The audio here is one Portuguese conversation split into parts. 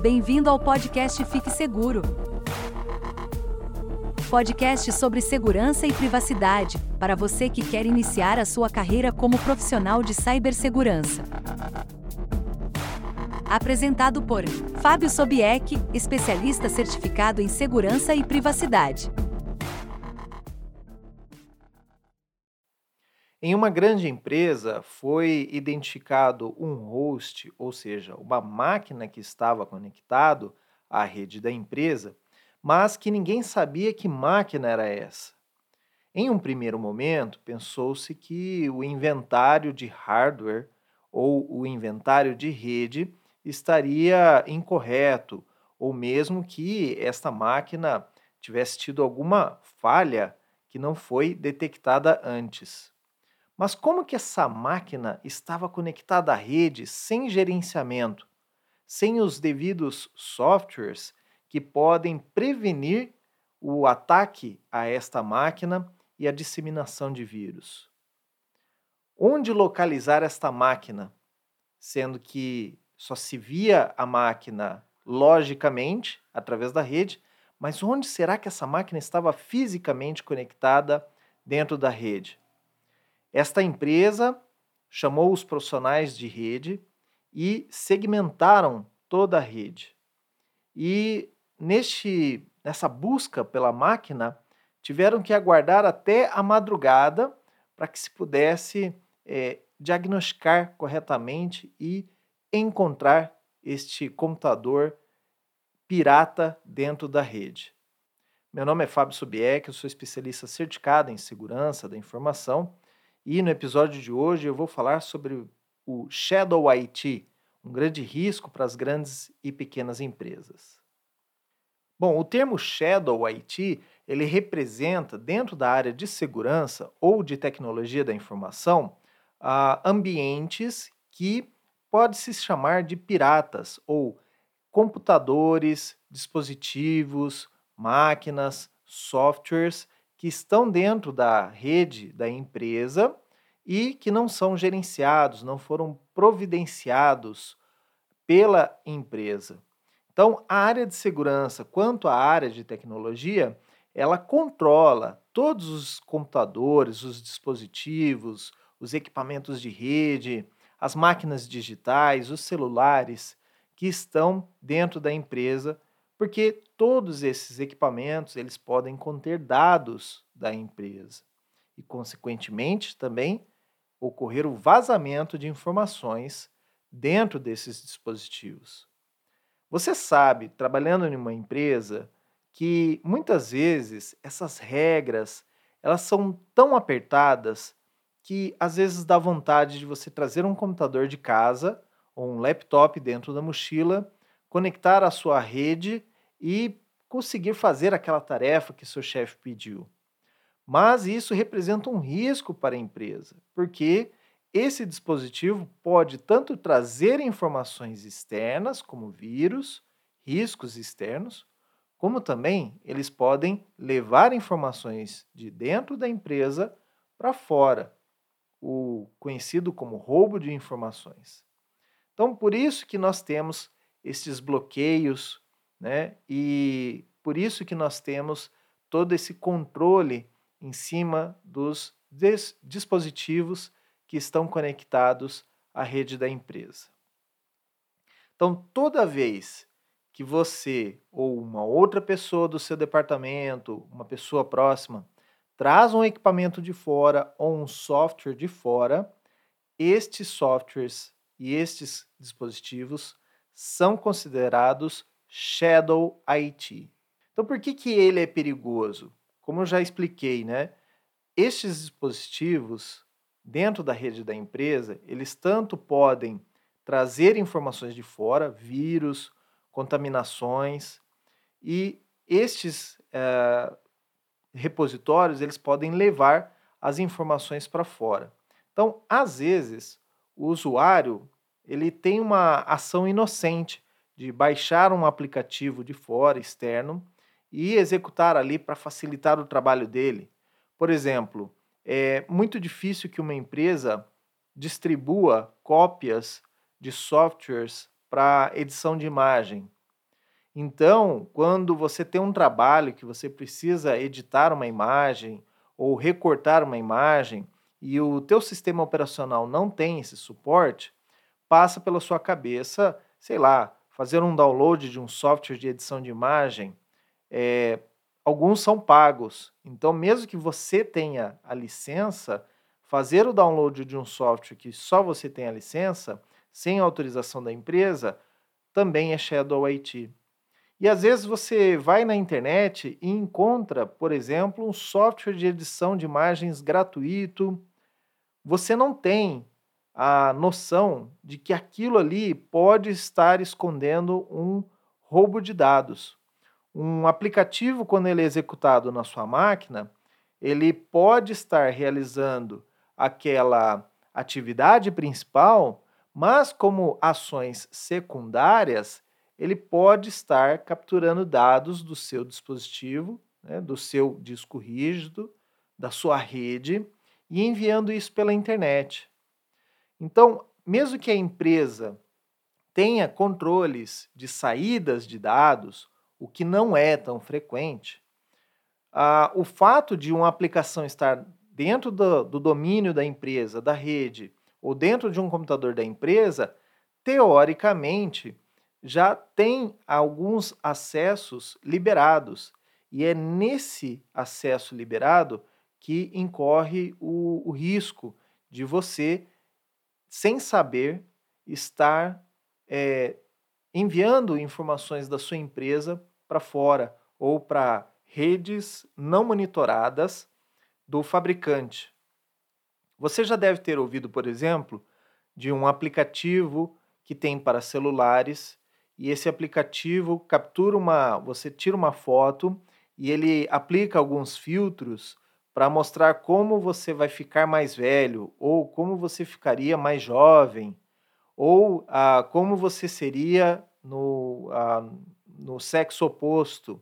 Bem-vindo ao podcast Fique Seguro. Podcast sobre segurança e privacidade, para você que quer iniciar a sua carreira como profissional de cibersegurança. Apresentado por Fábio Sobieck, especialista certificado em segurança e privacidade. Em uma grande empresa foi identificado um host, ou seja, uma máquina que estava conectado à rede da empresa, mas que ninguém sabia que máquina era essa. Em um primeiro momento, pensou-se que o inventário de hardware ou o inventário de rede estaria incorreto, ou mesmo que esta máquina tivesse tido alguma falha que não foi detectada antes. Mas como que essa máquina estava conectada à rede sem gerenciamento, sem os devidos softwares que podem prevenir o ataque a esta máquina e a disseminação de vírus? Onde localizar esta máquina, sendo que só se via a máquina logicamente através da rede, mas onde será que essa máquina estava fisicamente conectada dentro da rede? Esta empresa chamou os profissionais de rede e segmentaram toda a rede. E neste, nessa busca pela máquina, tiveram que aguardar até a madrugada para que se pudesse é, diagnosticar corretamente e encontrar este computador pirata dentro da rede. Meu nome é Fábio Subieck, eu sou especialista certificado em segurança da informação e no episódio de hoje eu vou falar sobre o Shadow IT, um grande risco para as grandes e pequenas empresas. Bom, o termo Shadow IT, ele representa dentro da área de segurança ou de tecnologia da informação, uh, ambientes que pode se chamar de piratas ou computadores, dispositivos, máquinas, softwares que estão dentro da rede da empresa e que não são gerenciados, não foram providenciados pela empresa. Então, a área de segurança, quanto à área de tecnologia, ela controla todos os computadores, os dispositivos, os equipamentos de rede, as máquinas digitais, os celulares que estão dentro da empresa porque todos esses equipamentos eles podem conter dados da empresa e, consequentemente, também ocorrer o vazamento de informações dentro desses dispositivos. Você sabe, trabalhando em uma empresa, que muitas vezes essas regras elas são tão apertadas que às vezes dá vontade de você trazer um computador de casa ou um laptop dentro da mochila, conectar à sua rede e conseguir fazer aquela tarefa que seu chefe pediu. Mas isso representa um risco para a empresa, porque esse dispositivo pode tanto trazer informações externas, como vírus, riscos externos, como também eles podem levar informações de dentro da empresa para fora, o conhecido como roubo de informações. Então, por isso que nós temos esses bloqueios né? E por isso que nós temos todo esse controle em cima dos dispositivos que estão conectados à rede da empresa. Então, toda vez que você ou uma outra pessoa do seu departamento, uma pessoa próxima, traz um equipamento de fora ou um software de fora, estes softwares e estes dispositivos são considerados Shadow IT. Então, por que, que ele é perigoso? Como eu já expliquei, né? Estes dispositivos, dentro da rede da empresa, eles tanto podem trazer informações de fora, vírus, contaminações, e estes é, repositórios eles podem levar as informações para fora. Então, às vezes, o usuário ele tem uma ação inocente de baixar um aplicativo de fora, externo, e executar ali para facilitar o trabalho dele. Por exemplo, é muito difícil que uma empresa distribua cópias de softwares para edição de imagem. Então, quando você tem um trabalho que você precisa editar uma imagem ou recortar uma imagem e o teu sistema operacional não tem esse suporte, passa pela sua cabeça, sei lá, fazer um download de um software de edição de imagem. É, alguns são pagos, então mesmo que você tenha a licença, fazer o download de um software que só você tem a licença, sem autorização da empresa, também é Shadow IT. E às vezes você vai na internet e encontra, por exemplo, um software de edição de imagens gratuito. Você não tem a noção de que aquilo ali pode estar escondendo um roubo de dados. Um aplicativo, quando ele é executado na sua máquina, ele pode estar realizando aquela atividade principal, mas como ações secundárias, ele pode estar capturando dados do seu dispositivo, né, do seu disco rígido, da sua rede e enviando isso pela internet. Então, mesmo que a empresa tenha controles de saídas de dados, o que não é tão frequente, ah, o fato de uma aplicação estar dentro do, do domínio da empresa, da rede, ou dentro de um computador da empresa, teoricamente, já tem alguns acessos liberados. E é nesse acesso liberado que incorre o, o risco de você, sem saber, estar é, enviando informações da sua empresa para fora ou para redes não monitoradas do fabricante. Você já deve ter ouvido, por exemplo, de um aplicativo que tem para celulares e esse aplicativo captura uma, você tira uma foto e ele aplica alguns filtros para mostrar como você vai ficar mais velho ou como você ficaria mais jovem ou ah, como você seria no, ah, no sexo oposto.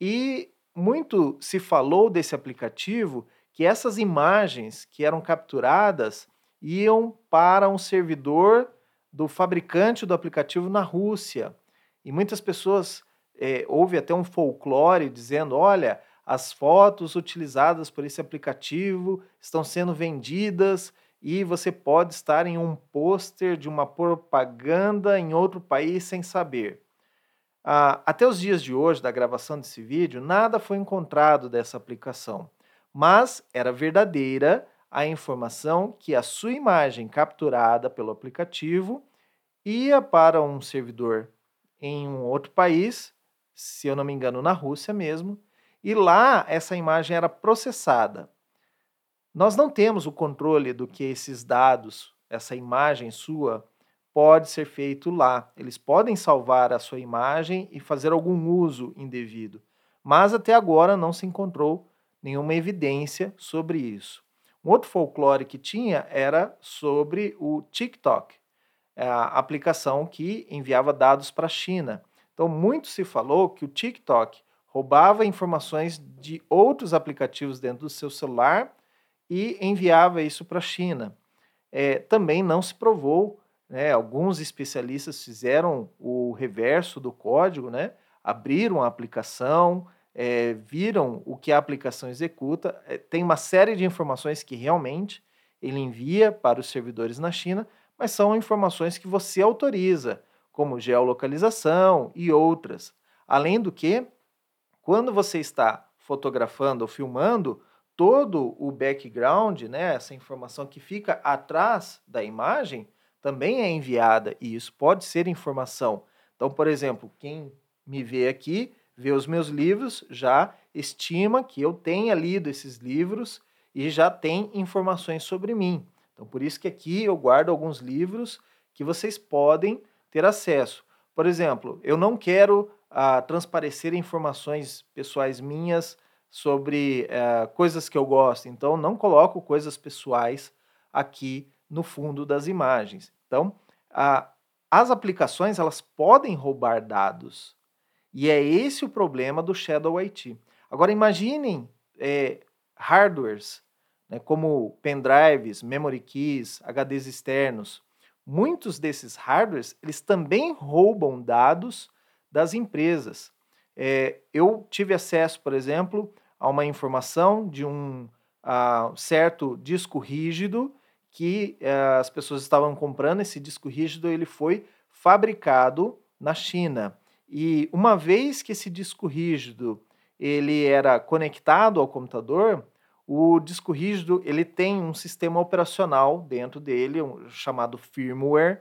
E muito se falou desse aplicativo que essas imagens que eram capturadas iam para um servidor do fabricante do aplicativo na Rússia. E muitas pessoas, é, houve até um folclore dizendo: olha, as fotos utilizadas por esse aplicativo estão sendo vendidas e você pode estar em um pôster de uma propaganda em outro país sem saber. Ah, até os dias de hoje, da gravação desse vídeo, nada foi encontrado dessa aplicação, mas era verdadeira a informação que a sua imagem capturada pelo aplicativo ia para um servidor em um outro país, se eu não me engano, na Rússia mesmo, e lá essa imagem era processada. Nós não temos o controle do que esses dados, essa imagem sua, pode ser feito lá. Eles podem salvar a sua imagem e fazer algum uso indevido, mas até agora não se encontrou nenhuma evidência sobre isso. Um outro folclore que tinha era sobre o TikTok, a aplicação que enviava dados para a China. Então, muito se falou que o TikTok roubava informações de outros aplicativos dentro do seu celular e enviava isso para a China. É, também não se provou, né, alguns especialistas fizeram o reverso do código, né, abriram a aplicação, é, viram o que a aplicação executa, é, tem uma série de informações que realmente ele envia para os servidores na China, mas são informações que você autoriza, como geolocalização e outras. Além do que, quando você está fotografando ou filmando, todo o background, né, essa informação que fica atrás da imagem, também é enviada e isso pode ser informação. Então, por exemplo, quem me vê aqui vê os meus livros, já estima que eu tenha lido esses livros e já tem informações sobre mim. Então, por isso que aqui eu guardo alguns livros que vocês podem ter acesso. Por exemplo, eu não quero ah, transparecer informações pessoais minhas sobre ah, coisas que eu gosto, então não coloco coisas pessoais aqui no fundo das imagens. Então, as aplicações elas podem roubar dados e é esse o problema do Shadow IT. Agora imaginem é, hardwares né, como pendrives, memory keys, HDs externos. Muitos desses hardwares eles também roubam dados das empresas. É, eu tive acesso, por exemplo, a uma informação de um uh, certo disco rígido que uh, as pessoas estavam comprando. Esse disco rígido ele foi fabricado na China. E uma vez que esse disco rígido ele era conectado ao computador, o disco rígido ele tem um sistema operacional dentro dele, um, chamado firmware,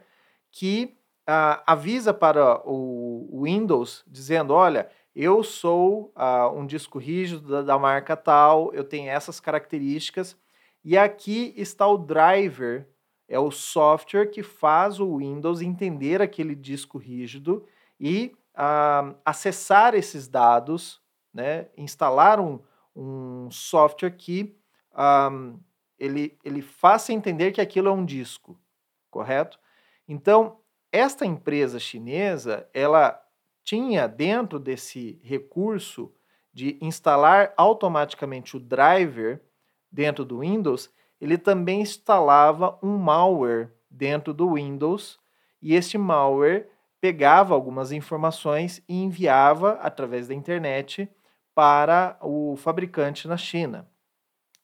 que avisa para o Windows dizendo, olha, eu sou uh, um disco rígido da, da, marca tal, eu tenho essas características, e aqui está o driver, é o software que faz o Windows entender aquele disco rígido e uh, acessar esses dados, né, instalar um, um software que um, ele, ele faça entender que aquilo é um disco, correto? Então, esta empresa chinesa, ela tinha dentro desse recurso de instalar automaticamente o driver dentro do Windows, ele também instalava um malware dentro do Windows e este malware pegava algumas informações e enviava através da internet para o fabricante na China.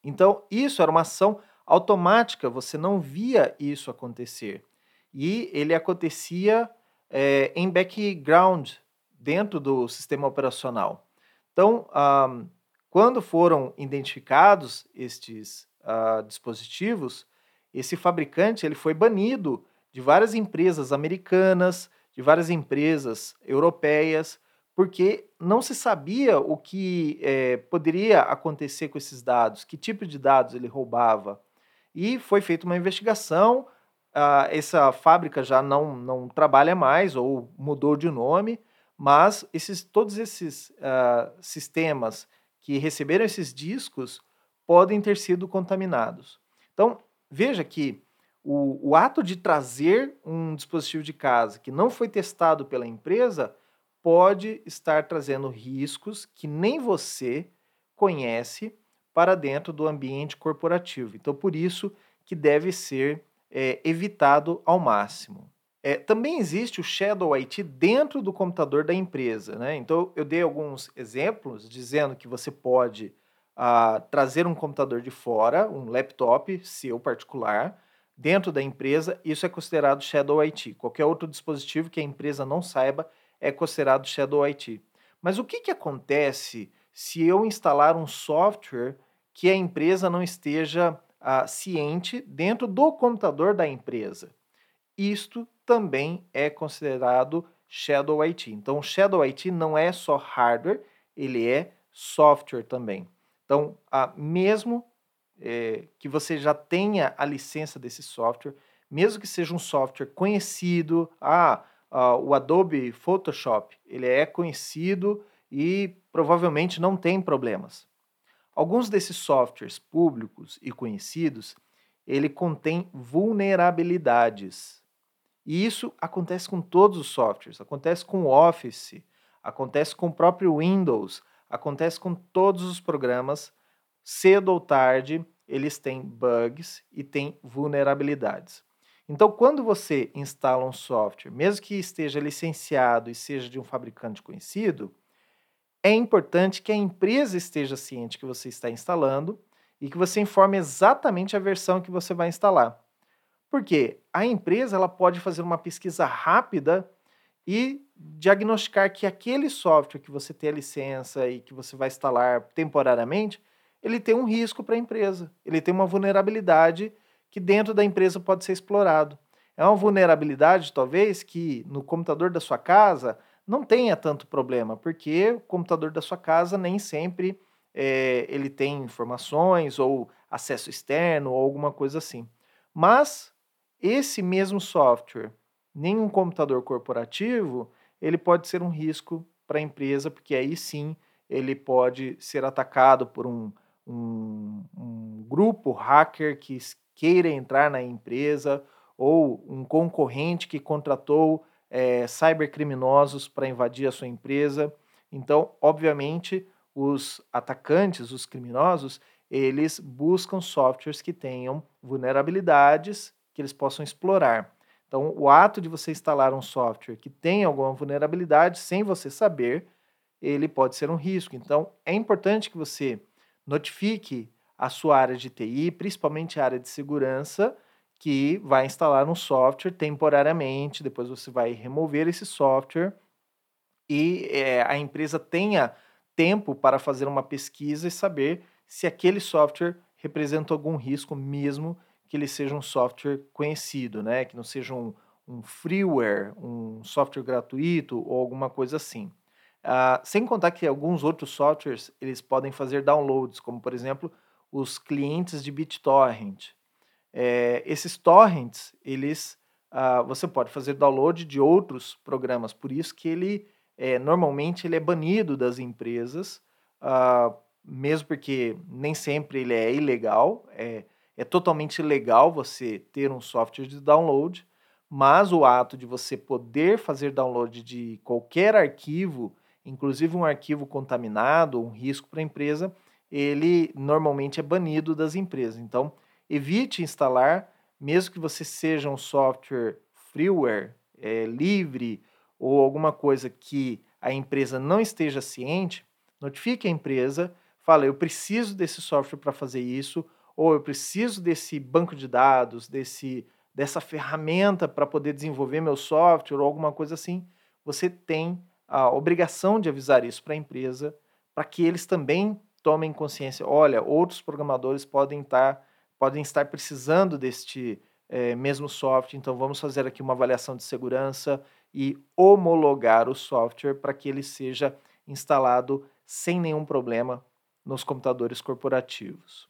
Então, isso era uma ação automática, você não via isso acontecer. E ele acontecia é, em background, dentro do sistema operacional. Então, quando foram identificados estes uh, dispositivos, esse fabricante ele foi banido de várias empresas americanas, de várias empresas europeias, porque não se sabia o que é, poderia acontecer com esses dados, que tipo de dados ele roubava. E foi feita uma investigação. Uh, essa fábrica já não, não trabalha mais ou mudou de nome, mas esses, todos esses uh, sistemas que receberam esses discos podem ter sido contaminados. Então, veja que o, o ato de trazer um dispositivo de casa que não foi testado pela empresa pode estar trazendo riscos que nem você conhece para dentro do ambiente corporativo. Então, por isso que deve ser é, evitado ao máximo. É, também existe o Shadow IT dentro do computador da empresa. Né? Então, eu dei alguns exemplos dizendo que você pode ah, trazer um computador de fora, um laptop seu particular, dentro da empresa. Isso é considerado Shadow IT. Qualquer outro dispositivo que a empresa não saiba é considerado Shadow IT. Mas o que, que acontece se eu instalar um software que a empresa não esteja ah, ciente dentro do computador da empresa? Isto também é considerado Shadow IT. Então, Shadow IT não é só hardware, ele é software também. Então, a, mesmo é, que você já tenha a licença desse software, mesmo que seja um software conhecido, ah, ah, o Adobe Photoshop, ele é conhecido e provavelmente não tem problemas. Alguns desses softwares públicos e conhecidos, ele contém vulnerabilidades. E isso acontece com todos os softwares, acontece com o Office, acontece com o próprio Windows, acontece com todos os programas. Cedo ou tarde, eles têm bugs e têm vulnerabilidades. Então, quando você instala um software, mesmo que esteja licenciado e seja de um fabricante conhecido, é importante que a empresa esteja ciente que você está instalando e que você informe exatamente a versão que você vai instalar. Porque a empresa ela pode fazer uma pesquisa rápida e diagnosticar que aquele software que você tem a licença e que você vai instalar temporariamente, ele tem um risco para a empresa. Ele tem uma vulnerabilidade que dentro da empresa pode ser explorado. É uma vulnerabilidade, talvez, que no computador da sua casa não tenha tanto problema, porque o computador da sua casa nem sempre é, ele tem informações ou acesso externo ou alguma coisa assim. Mas esse mesmo software, nenhum computador corporativo, ele pode ser um risco para a empresa, porque aí sim ele pode ser atacado por um, um, um grupo hacker que queira entrar na empresa ou um concorrente que contratou é, cybercriminosos para invadir a sua empresa. Então, obviamente, os atacantes, os criminosos, eles buscam softwares que tenham vulnerabilidades que eles possam explorar. Então, o ato de você instalar um software que tem alguma vulnerabilidade sem você saber, ele pode ser um risco. Então, é importante que você notifique a sua área de TI, principalmente a área de segurança, que vai instalar um software temporariamente, depois você vai remover esse software e é, a empresa tenha tempo para fazer uma pesquisa e saber se aquele software representa algum risco mesmo que ele seja um software conhecido, né? que não seja um, um freeware, um software gratuito ou alguma coisa assim. Uh, sem contar que alguns outros softwares eles podem fazer downloads, como por exemplo os clientes de BitTorrent. É, esses torrents, eles, uh, você pode fazer download de outros programas, por isso que ele é, normalmente ele é banido das empresas, uh, mesmo porque nem sempre ele é ilegal, é, é totalmente legal você ter um software de download, mas o ato de você poder fazer download de qualquer arquivo, inclusive um arquivo contaminado, um risco para a empresa, ele normalmente é banido das empresas. Então, evite instalar, mesmo que você seja um software freeware, é, livre ou alguma coisa que a empresa não esteja ciente, notifique a empresa, fala, eu preciso desse software para fazer isso, ou eu preciso desse banco de dados, desse, dessa ferramenta para poder desenvolver meu software ou alguma coisa assim. Você tem a obrigação de avisar isso para a empresa, para que eles também tomem consciência. Olha, outros programadores podem estar, podem estar precisando deste é, mesmo software, então vamos fazer aqui uma avaliação de segurança e homologar o software para que ele seja instalado sem nenhum problema nos computadores corporativos.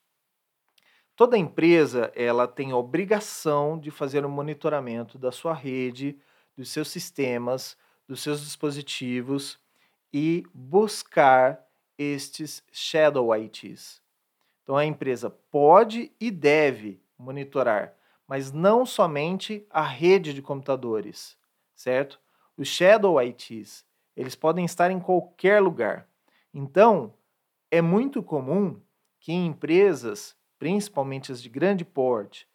Toda empresa ela tem a obrigação de fazer um monitoramento da sua rede, dos seus sistemas, dos seus dispositivos e buscar estes shadow ITs. Então a empresa pode e deve monitorar, mas não somente a rede de computadores, certo? Os shadow ITs, eles podem estar em qualquer lugar. Então, é muito comum que em empresas, principalmente as de grande porte,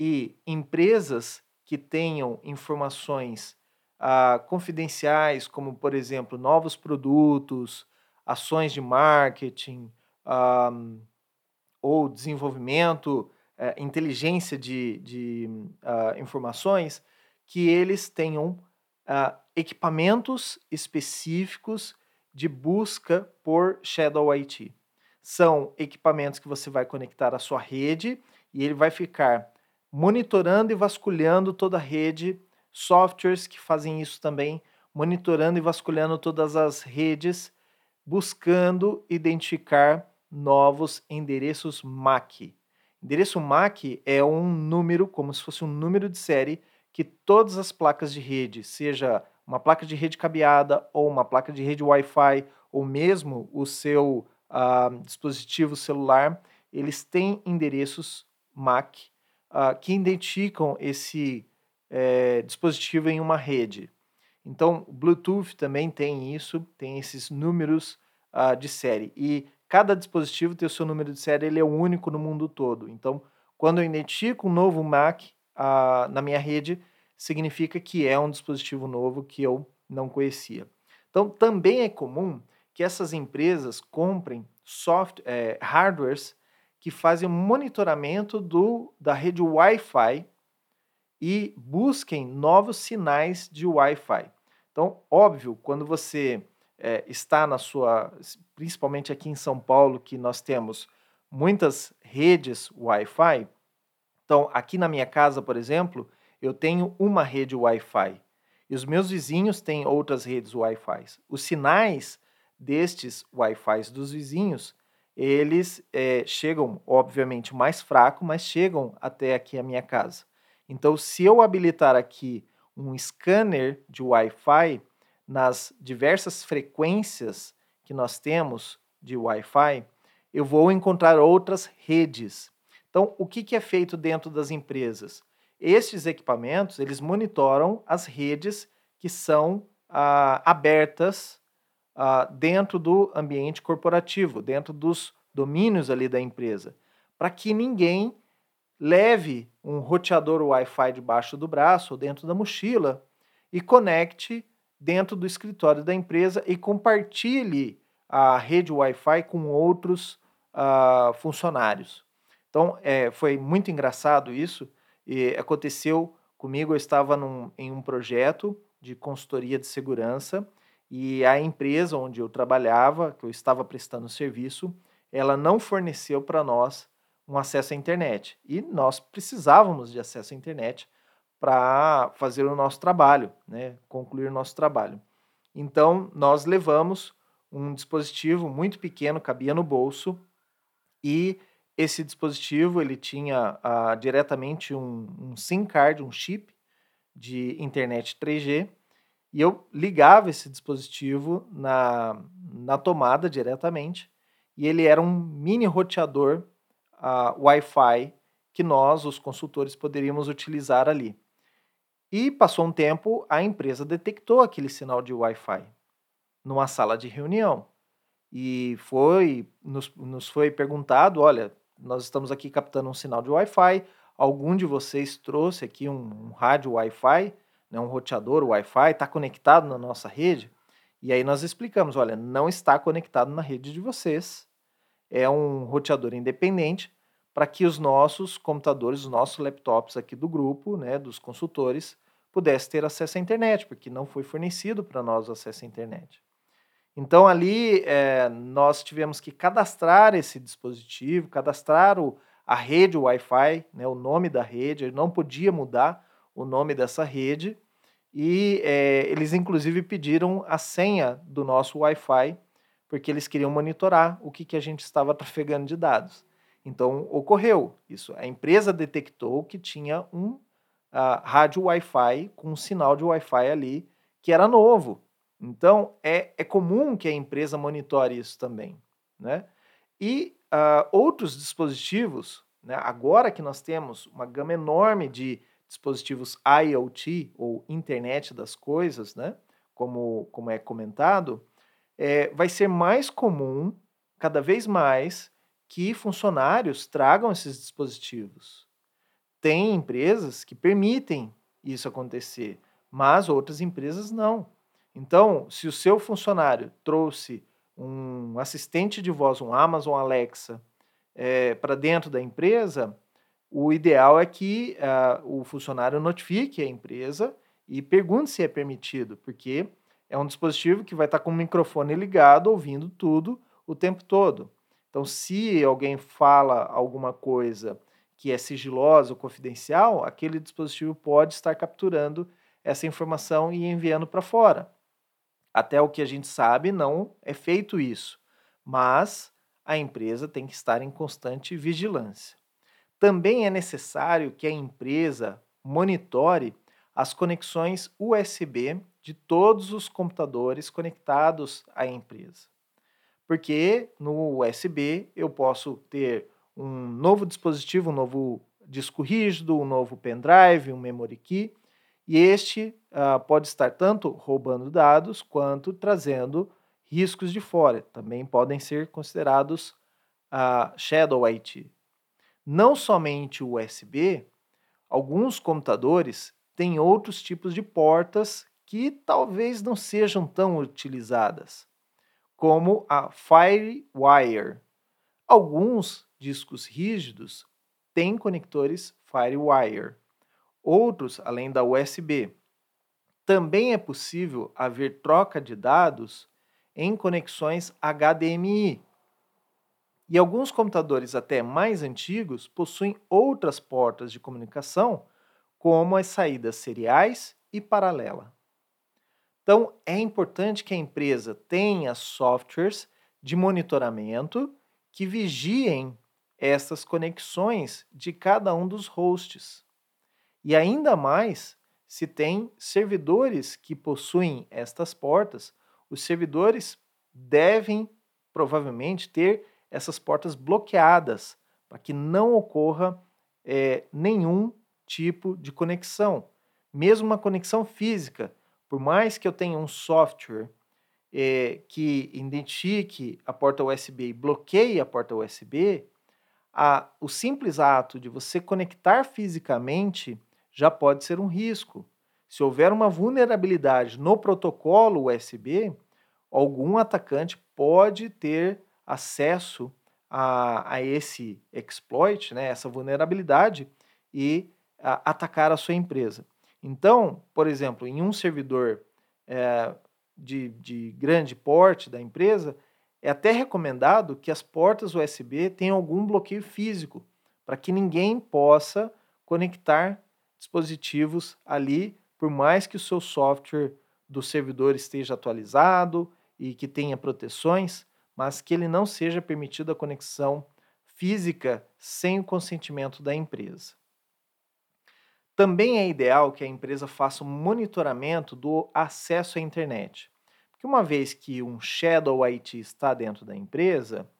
e empresas que tenham informações ah, confidenciais, como, por exemplo, novos produtos, ações de marketing ah, ou desenvolvimento, eh, inteligência de, de ah, informações, que eles tenham uh, equipamentos específicos de busca por Shadow IT. São equipamentos que você vai conectar à sua rede e ele vai ficar monitorando e vasculhando toda a rede, softwares que fazem isso também, monitorando e vasculhando todas as redes, buscando identificar novos endereços MAC. Endereço MAC é um número, como se fosse um número de série, que todas as placas de rede, seja uma placa de rede cabeada ou uma placa de rede Wi-Fi, ou mesmo o seu uh, dispositivo celular, eles têm endereços MAC uh, que identificam esse eh, dispositivo em uma rede. Então, Bluetooth também tem isso, tem esses números uh, de série. E cada dispositivo tem o seu número de série, ele é único no mundo todo. Então, quando eu identifico um novo MAC, na minha rede, significa que é um dispositivo novo que eu não conhecia. Então, também é comum que essas empresas comprem soft, é, hardwares que fazem monitoramento do, da rede Wi-Fi e busquem novos sinais de Wi-Fi. Então, óbvio, quando você é, está na sua, principalmente aqui em São Paulo, que nós temos muitas redes Wi-Fi, então, aqui na minha casa, por exemplo, eu tenho uma rede Wi-Fi e os meus vizinhos têm outras redes Wi-Fi. Os sinais destes Wi-Fi dos vizinhos, eles é, chegam, obviamente, mais fraco, mas chegam até aqui a minha casa. Então, se eu habilitar aqui um scanner de Wi-Fi nas diversas frequências que nós temos de Wi-Fi, eu vou encontrar outras redes. Então, o que, que é feito dentro das empresas? Estes equipamentos, eles monitoram as redes que são ah, abertas ah, dentro do ambiente corporativo, dentro dos domínios ali da empresa, para que ninguém leve um roteador Wi-Fi debaixo do braço ou dentro da mochila e conecte dentro do escritório da empresa e compartilhe a rede Wi-Fi com outros uh, funcionários. Então, é, foi muito engraçado isso. E aconteceu comigo, eu estava num, em um projeto de consultoria de segurança e a empresa onde eu trabalhava, que eu estava prestando serviço, ela não forneceu para nós um acesso à internet. E nós precisávamos de acesso à internet para fazer o nosso trabalho, né? concluir o nosso trabalho. Então, nós levamos um dispositivo muito pequeno, cabia no bolso, e esse dispositivo ele tinha uh, diretamente um, um SIM card, um chip de internet 3G, e eu ligava esse dispositivo na, na tomada diretamente, e ele era um mini roteador uh, Wi-Fi que nós, os consultores, poderíamos utilizar ali. E passou um tempo, a empresa detectou aquele sinal de Wi-Fi numa sala de reunião. E foi nos, nos foi perguntado: olha, nós estamos aqui captando um sinal de Wi-Fi. Algum de vocês trouxe aqui um, um rádio Wi-Fi, né, um roteador Wi-Fi, está conectado na nossa rede? E aí nós explicamos: olha, não está conectado na rede de vocês. É um roteador independente para que os nossos computadores, os nossos laptops aqui do grupo, né, dos consultores, pudessem ter acesso à internet, porque não foi fornecido para nós o acesso à internet. Então, ali, é, nós tivemos que cadastrar esse dispositivo, cadastrar o, a rede Wi-Fi, né, o nome da rede, não podia mudar o nome dessa rede, e é, eles, inclusive, pediram a senha do nosso Wi-Fi, porque eles queriam monitorar o que, que a gente estava trafegando de dados. Então, ocorreu isso. A empresa detectou que tinha um uh, rádio Wi-Fi com um sinal de Wi-Fi ali que era novo. Então, é, é comum que a empresa monitore isso também. Né? E uh, outros dispositivos, né, agora que nós temos uma gama enorme de dispositivos IoT, ou Internet das Coisas, né, como, como é comentado, é, vai ser mais comum, cada vez mais, que funcionários tragam esses dispositivos. Tem empresas que permitem isso acontecer, mas outras empresas não. Então, se o seu funcionário trouxe um assistente de voz, um Amazon Alexa, é, para dentro da empresa, o ideal é que uh, o funcionário notifique a empresa e pergunte se é permitido, porque é um dispositivo que vai estar com o microfone ligado, ouvindo tudo o tempo todo. Então, se alguém fala alguma coisa que é sigilosa ou confidencial, aquele dispositivo pode estar capturando essa informação e enviando para fora. Até o que a gente sabe, não é feito isso, mas a empresa tem que estar em constante vigilância. Também é necessário que a empresa monitore as conexões USB de todos os computadores conectados à empresa porque no USB eu posso ter um novo dispositivo, um novo disco rígido, um novo pendrive, um memory key, e este uh, pode estar tanto roubando dados quanto trazendo riscos de fora. Também podem ser considerados uh, Shadow IT. Não somente o USB, alguns computadores têm outros tipos de portas que talvez não sejam tão utilizadas como a FireWire. Alguns discos rígidos têm conectores FireWire, outros além da USB. Também é possível haver troca de dados em conexões HDMI. E alguns computadores até mais antigos possuem outras portas de comunicação, como as saídas seriais e paralela. Então, é importante que a empresa tenha softwares de monitoramento que vigiem essas conexões de cada um dos hosts. E ainda mais se tem servidores que possuem estas portas, os servidores devem provavelmente ter essas portas bloqueadas para que não ocorra é, nenhum tipo de conexão, mesmo uma conexão física por mais que eu tenha um software é, que identifique a porta USB e bloqueie a porta USB, a, o simples ato de você conectar fisicamente já pode ser um risco. Se houver uma vulnerabilidade no protocolo USB, algum atacante pode ter acesso a, a esse exploit, né, essa vulnerabilidade, e a, atacar a sua empresa. Então, por exemplo, em um servidor é, de, de grande porte da empresa, é até recomendado que as portas USB tenham algum bloqueio físico, para que ninguém possa conectar dispositivos ali, por mais que o seu software do servidor esteja atualizado e que tenha proteções, mas que ele não seja permitido a conexão física sem o consentimento da empresa. Também é ideal que a empresa faça um monitoramento do acesso à internet. Porque uma vez que um Shadow IT está dentro da empresa,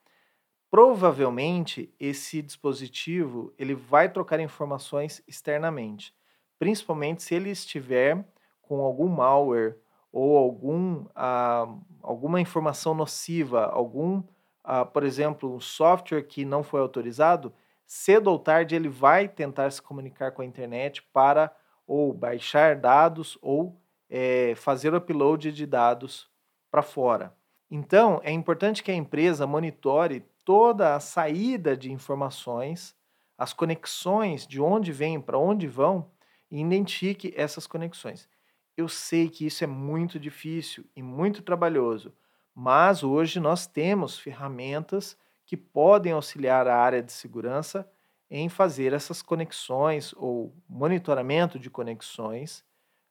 provavelmente esse dispositivo ele vai trocar informações externamente, principalmente se ele estiver com algum malware ou algum, ah, alguma informação nociva, algum, ah, por exemplo, um software que não foi autorizado, cedo ou tarde ele vai tentar se comunicar com a internet para ou baixar dados ou é, fazer o upload de dados para fora. Então, é importante que a empresa monitore toda a saída de informações, as conexões de onde vêm para onde vão e identifique essas conexões. Eu sei que isso é muito difícil e muito trabalhoso, mas hoje nós temos ferramentas que podem auxiliar a área de segurança em fazer essas conexões ou monitoramento de conexões,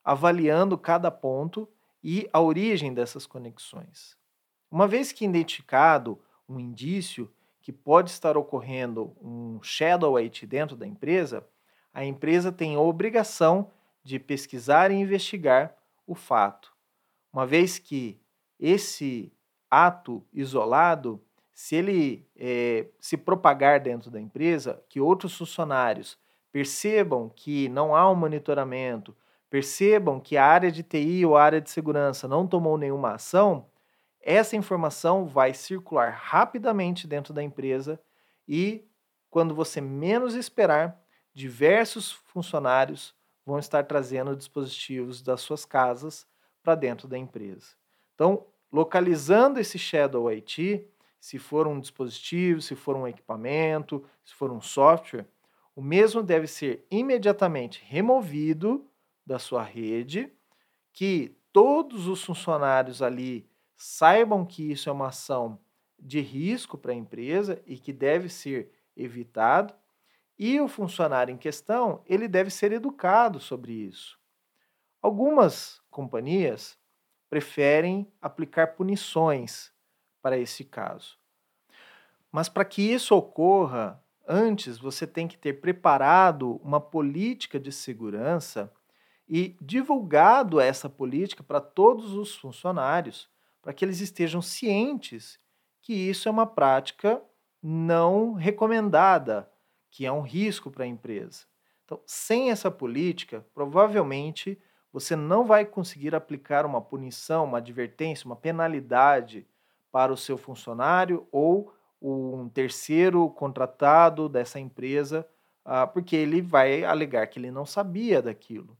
avaliando cada ponto e a origem dessas conexões. Uma vez que identificado um indício que pode estar ocorrendo um shadow IT dentro da empresa, a empresa tem a obrigação de pesquisar e investigar o fato. Uma vez que esse ato isolado se ele é, se propagar dentro da empresa, que outros funcionários percebam que não há um monitoramento, percebam que a área de TI ou a área de segurança não tomou nenhuma ação, essa informação vai circular rapidamente dentro da empresa e, quando você menos esperar, diversos funcionários vão estar trazendo dispositivos das suas casas para dentro da empresa. Então, localizando esse Shadow IT, se for um dispositivo, se for um equipamento, se for um software, o mesmo deve ser imediatamente removido da sua rede, que todos os funcionários ali saibam que isso é uma ação de risco para a empresa e que deve ser evitado, e o funcionário em questão, ele deve ser educado sobre isso. Algumas companhias preferem aplicar punições para esse caso. Mas para que isso ocorra, antes você tem que ter preparado uma política de segurança e divulgado essa política para todos os funcionários, para que eles estejam cientes que isso é uma prática não recomendada, que é um risco para a empresa. Então, sem essa política, provavelmente você não vai conseguir aplicar uma punição, uma advertência, uma penalidade para o seu funcionário ou um terceiro contratado dessa empresa, ah, porque ele vai alegar que ele não sabia daquilo.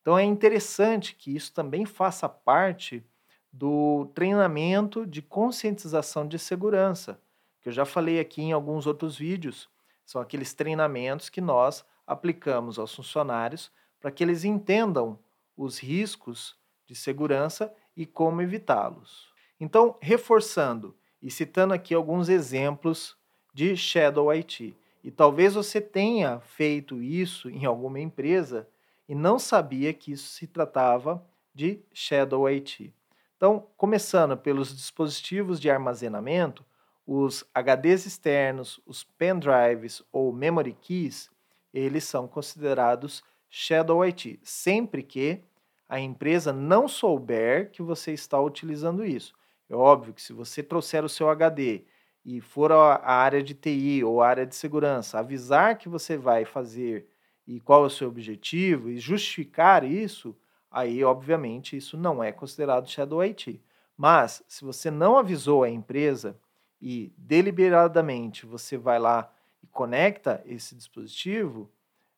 Então é interessante que isso também faça parte do treinamento de conscientização de segurança, que eu já falei aqui em alguns outros vídeos. São aqueles treinamentos que nós aplicamos aos funcionários para que eles entendam os riscos de segurança e como evitá-los. Então, reforçando e citando aqui alguns exemplos de Shadow IT. E talvez você tenha feito isso em alguma empresa e não sabia que isso se tratava de Shadow IT. Então, começando pelos dispositivos de armazenamento, os HDs externos, os pendrives ou memory keys, eles são considerados Shadow IT, sempre que a empresa não souber que você está utilizando isso. É óbvio que se você trouxer o seu HD e for à área de TI ou área de segurança, avisar que você vai fazer e qual é o seu objetivo e justificar isso, aí obviamente isso não é considerado Shadow IT. Mas se você não avisou a empresa e deliberadamente você vai lá e conecta esse dispositivo,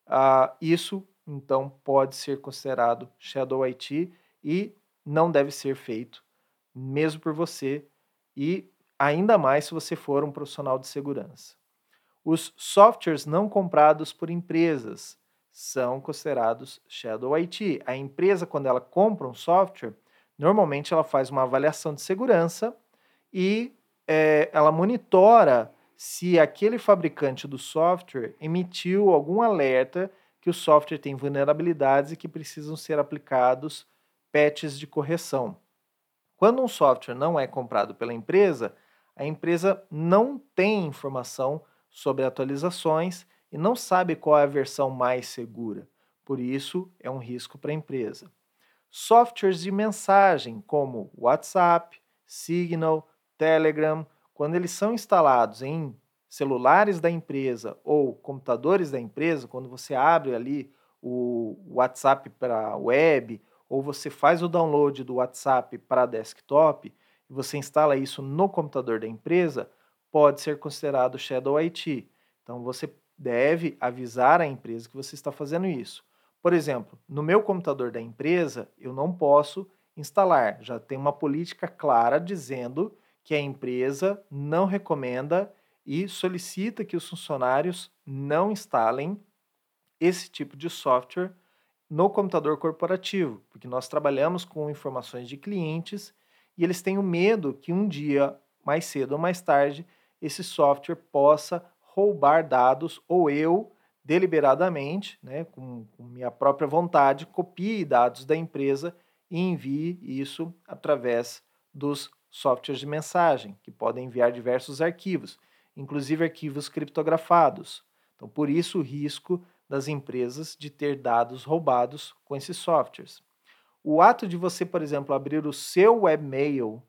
uh, isso então pode ser considerado Shadow IT e não deve ser feito mesmo por você e ainda mais se você for um profissional de segurança. Os softwares não comprados por empresas são considerados Shadow IT. A empresa, quando ela compra um software, normalmente ela faz uma avaliação de segurança e é, ela monitora se aquele fabricante do software emitiu algum alerta que o software tem vulnerabilidades e que precisam ser aplicados patches de correção. Quando um software não é comprado pela empresa, a empresa não tem informação sobre atualizações e não sabe qual é a versão mais segura. Por isso, é um risco para a empresa. Softwares de mensagem como WhatsApp, Signal, Telegram, quando eles são instalados em celulares da empresa ou computadores da empresa, quando você abre ali o WhatsApp para web ou você faz o download do WhatsApp para desktop e você instala isso no computador da empresa, pode ser considerado Shadow IT. Então você deve avisar a empresa que você está fazendo isso. Por exemplo, no meu computador da empresa, eu não posso instalar, já tem uma política clara dizendo que a empresa não recomenda e solicita que os funcionários não instalem esse tipo de software no computador corporativo, porque nós trabalhamos com informações de clientes e eles têm o medo que um dia, mais cedo ou mais tarde, esse software possa roubar dados ou eu deliberadamente, né, com, com minha própria vontade, copie dados da empresa e envie isso através dos softwares de mensagem, que podem enviar diversos arquivos inclusive arquivos criptografados. Então, por isso o risco das empresas de ter dados roubados com esses softwares. O ato de você, por exemplo, abrir o seu webmail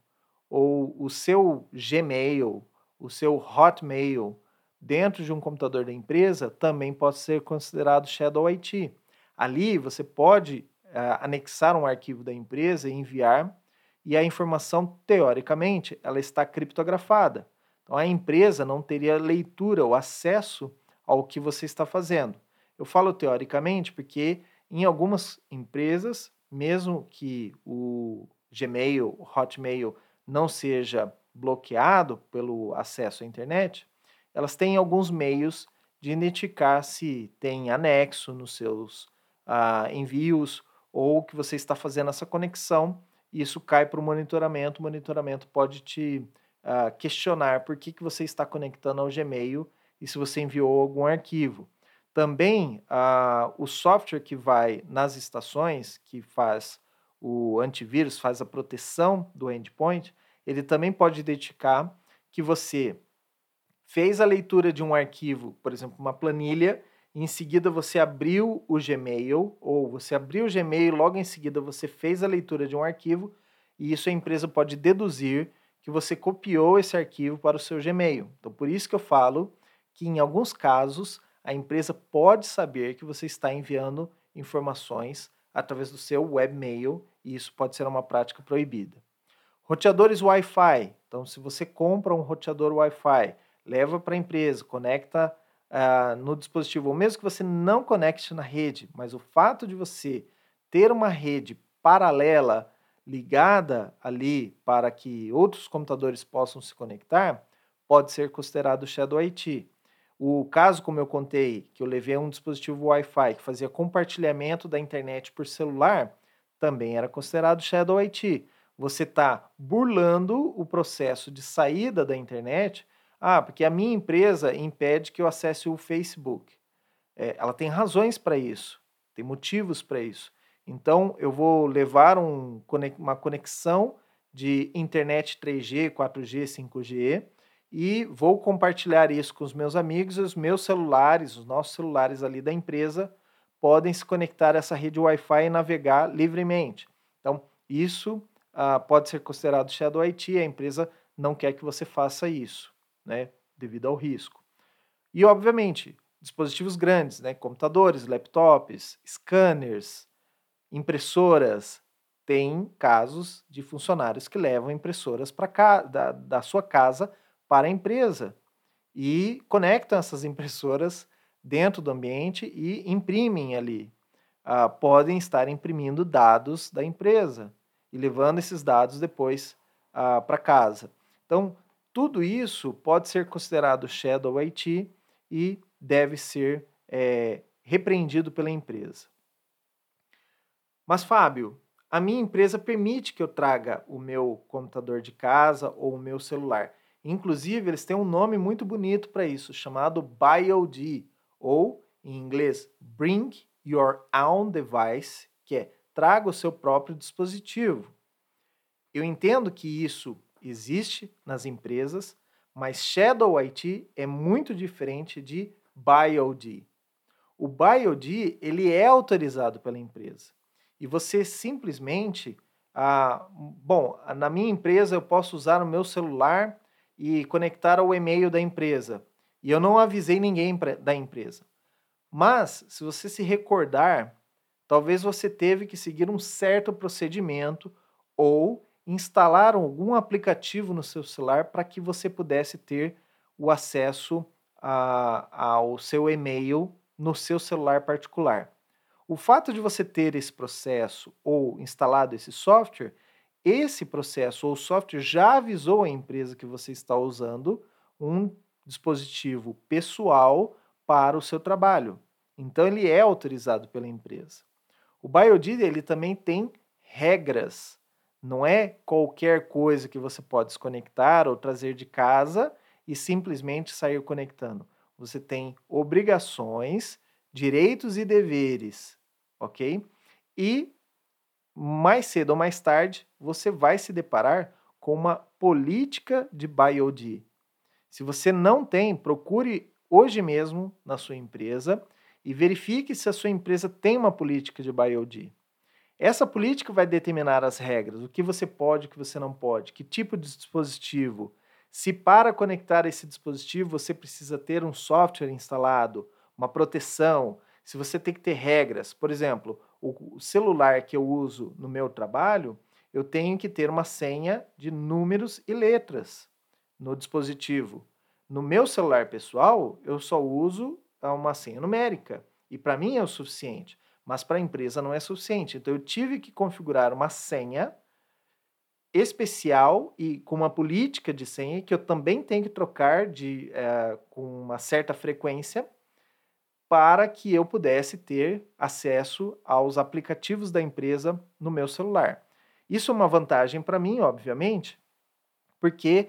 ou o seu Gmail, o seu Hotmail dentro de um computador da empresa também pode ser considerado Shadow IT. Ali você pode uh, anexar um arquivo da empresa e enviar, e a informação, teoricamente, ela está criptografada. Então, a empresa não teria leitura ou acesso ao que você está fazendo. Eu falo teoricamente porque em algumas empresas, mesmo que o Gmail, o Hotmail não seja bloqueado pelo acesso à internet, elas têm alguns meios de identificar se tem anexo nos seus uh, envios ou que você está fazendo essa conexão. E isso cai para o monitoramento. O monitoramento pode te uh, questionar por que, que você está conectando ao Gmail e se você enviou algum arquivo. Também uh, o software que vai nas estações, que faz o antivírus, faz a proteção do endpoint, ele também pode identificar que você fez a leitura de um arquivo, por exemplo, uma planilha, e em seguida você abriu o Gmail, ou você abriu o Gmail, logo em seguida você fez a leitura de um arquivo, e isso a empresa pode deduzir que você copiou esse arquivo para o seu Gmail. Então, por isso que eu falo que em alguns casos a empresa pode saber que você está enviando informações através do seu webmail e isso pode ser uma prática proibida. Roteadores Wi-Fi. Então, se você compra um roteador Wi-Fi, leva para a empresa, conecta uh, no dispositivo, ou mesmo que você não conecte na rede, mas o fato de você ter uma rede paralela ligada ali para que outros computadores possam se conectar, pode ser considerado Shadow IT. O caso, como eu contei, que eu levei um dispositivo Wi-Fi que fazia compartilhamento da internet por celular, também era considerado Shadow IT. Você está burlando o processo de saída da internet. Ah, porque a minha empresa impede que eu acesse o Facebook. É, ela tem razões para isso, tem motivos para isso. Então, eu vou levar um, uma conexão de internet 3G, 4G, 5G e vou compartilhar isso com os meus amigos os meus celulares, os nossos celulares ali da empresa, podem se conectar a essa rede Wi-Fi e navegar livremente. Então, isso ah, pode ser considerado Shadow IT, a empresa não quer que você faça isso, né, devido ao risco. E, obviamente, dispositivos grandes, né, computadores, laptops, scanners, impressoras. Tem casos de funcionários que levam impressoras para da, da sua casa para a empresa. e conectam essas impressoras dentro do ambiente e imprimem ali. Ah, podem estar imprimindo dados da empresa e levando esses dados depois ah, para casa. Então, tudo isso pode ser considerado Shadow IT e deve ser é, repreendido pela empresa. Mas, Fábio, a minha empresa permite que eu traga o meu computador de casa ou o meu celular. Inclusive, eles têm um nome muito bonito para isso, chamado BioD, ou em inglês, Bring Your Own Device, que é traga o seu próprio dispositivo. Eu entendo que isso existe nas empresas, mas Shadow IT é muito diferente de BioD. O BioD ele é autorizado pela empresa e você simplesmente, ah, bom, na minha empresa eu posso usar o meu celular e conectar ao e-mail da empresa e eu não avisei ninguém pra, da empresa. Mas se você se recordar, talvez você teve que seguir um certo procedimento ou instalar algum aplicativo no seu celular para que você pudesse ter o acesso a, ao seu e-mail no seu celular particular. O fato de você ter esse processo ou instalado esse software, esse processo ou software já avisou a empresa que você está usando um dispositivo pessoal para o seu trabalho. Então ele é autorizado pela empresa. O BioDid ele também tem regras. Não é qualquer coisa que você pode desconectar ou trazer de casa e simplesmente sair conectando. Você tem obrigações, direitos e deveres, ok? E mais cedo ou mais tarde você vai se deparar com uma política de BioD. Se você não tem, procure hoje mesmo na sua empresa e verifique se a sua empresa tem uma política de BioD. Essa política vai determinar as regras, o que você pode, o que você não pode, que tipo de dispositivo. Se para conectar esse dispositivo você precisa ter um software instalado, uma proteção, se você tem que ter regras. Por exemplo, o celular que eu uso no meu trabalho, eu tenho que ter uma senha de números e letras no dispositivo. No meu celular pessoal, eu só uso uma senha numérica e para mim é o suficiente mas para a empresa não é suficiente. Então eu tive que configurar uma senha especial e com uma política de senha que eu também tenho que trocar de, é, com uma certa frequência para que eu pudesse ter acesso aos aplicativos da empresa no meu celular. Isso é uma vantagem para mim, obviamente, porque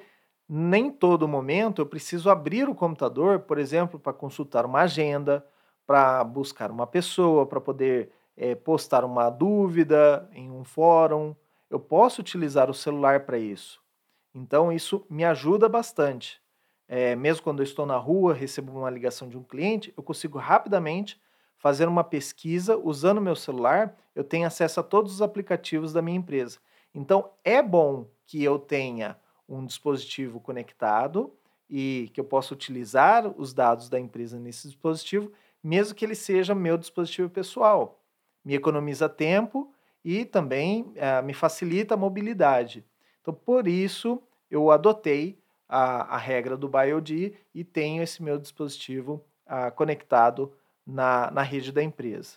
nem todo momento eu preciso abrir o computador, por exemplo, para consultar uma agenda, para buscar uma pessoa, para poder é, postar uma dúvida em um fórum. Eu posso utilizar o celular para isso. Então, isso me ajuda bastante. É, mesmo quando eu estou na rua, recebo uma ligação de um cliente, eu consigo rapidamente fazer uma pesquisa usando meu celular. Eu tenho acesso a todos os aplicativos da minha empresa. Então, é bom que eu tenha um dispositivo conectado e que eu possa utilizar os dados da empresa nesse dispositivo mesmo que ele seja meu dispositivo pessoal. Me economiza tempo e também uh, me facilita a mobilidade. Então, por isso, eu adotei a, a regra do BioD e tenho esse meu dispositivo uh, conectado na, na rede da empresa.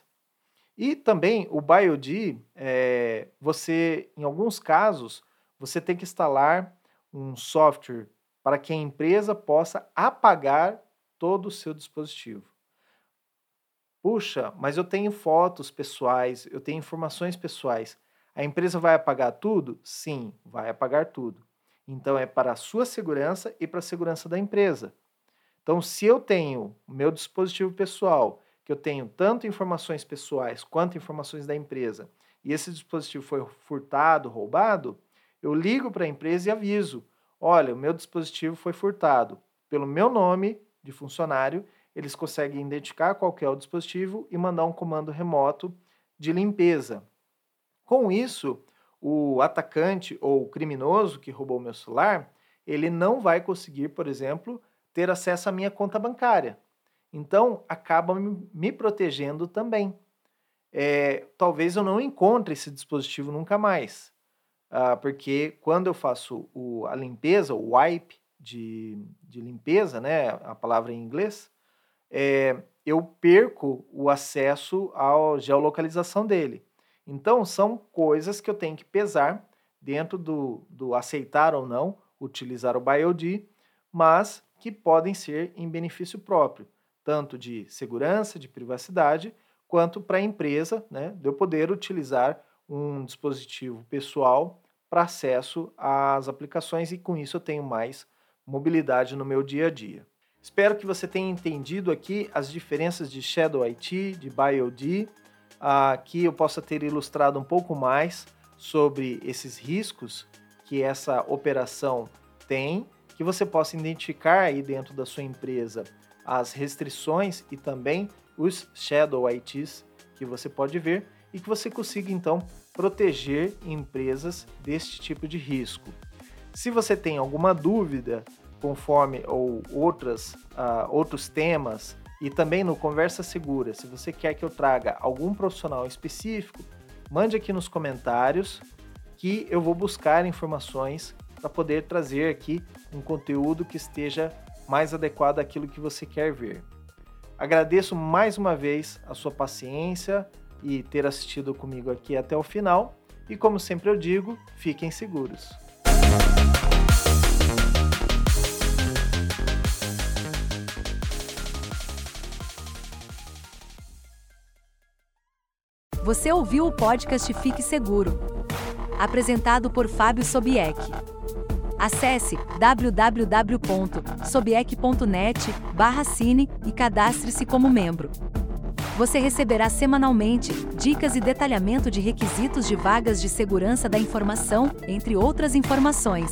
E também o BioD, é, você, em alguns casos, você tem que instalar um software para que a empresa possa apagar todo o seu dispositivo. Puxa, mas eu tenho fotos pessoais, eu tenho informações pessoais. A empresa vai apagar tudo? Sim, vai apagar tudo. Então é para a sua segurança e para a segurança da empresa. Então, se eu tenho meu dispositivo pessoal, que eu tenho tanto informações pessoais quanto informações da empresa, e esse dispositivo foi furtado, roubado, eu ligo para a empresa e aviso: olha, o meu dispositivo foi furtado pelo meu nome de funcionário eles conseguem identificar qual é o dispositivo e mandar um comando remoto de limpeza. Com isso, o atacante ou o criminoso que roubou meu celular, ele não vai conseguir, por exemplo, ter acesso à minha conta bancária. Então, acaba me protegendo também. É, talvez eu não encontre esse dispositivo nunca mais, ah, porque quando eu faço a limpeza, o wipe de, de limpeza, né, a palavra em inglês, é, eu perco o acesso à geolocalização dele. Então, são coisas que eu tenho que pesar dentro do, do aceitar ou não utilizar o BioD, mas que podem ser em benefício próprio, tanto de segurança, de privacidade, quanto para a empresa, né, de eu poder utilizar um dispositivo pessoal para acesso às aplicações e com isso eu tenho mais mobilidade no meu dia a dia. Espero que você tenha entendido aqui as diferenças de Shadow IT, de BioD, aqui eu possa ter ilustrado um pouco mais sobre esses riscos que essa operação tem, que você possa identificar aí dentro da sua empresa as restrições e também os shadow ITs que você pode ver e que você consiga então proteger empresas deste tipo de risco. Se você tem alguma dúvida conforme ou outras, uh, outros temas e também no Conversa Segura, se você quer que eu traga algum profissional específico, mande aqui nos comentários que eu vou buscar informações para poder trazer aqui um conteúdo que esteja mais adequado àquilo que você quer ver. Agradeço mais uma vez a sua paciência e ter assistido comigo aqui até o final. E como sempre eu digo, fiquem seguros. Você ouviu o podcast Fique Seguro, apresentado por Fábio Sobieck. Acesse www.sobiec.net/cine e cadastre-se como membro. Você receberá semanalmente dicas e detalhamento de requisitos de vagas de segurança da informação, entre outras informações.